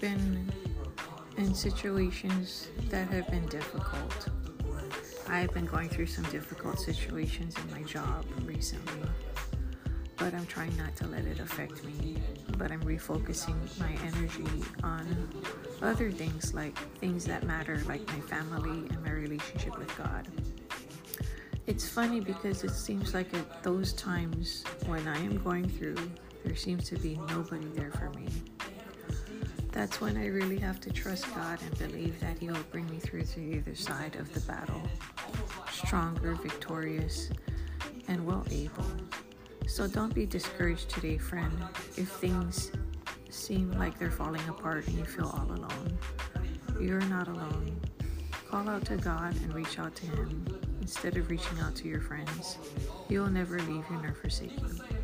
been in situations that have been difficult. I've been going through some difficult situations in my job recently, but I'm trying not to let it affect me. But I'm refocusing my energy on other things like things that matter, like my family and my relationship with God. It's funny because it seems like at those times when I am going through, there seems to be nobody there for me. That's when I really have to trust God and believe that He will bring me through to the other side of the battle, stronger, victorious, and well able. So don't be discouraged today, friend, if things seem like they're falling apart and you feel all alone. You're not alone. Call out to God and reach out to Him instead of reaching out to your friends. He will never leave you nor forsake you.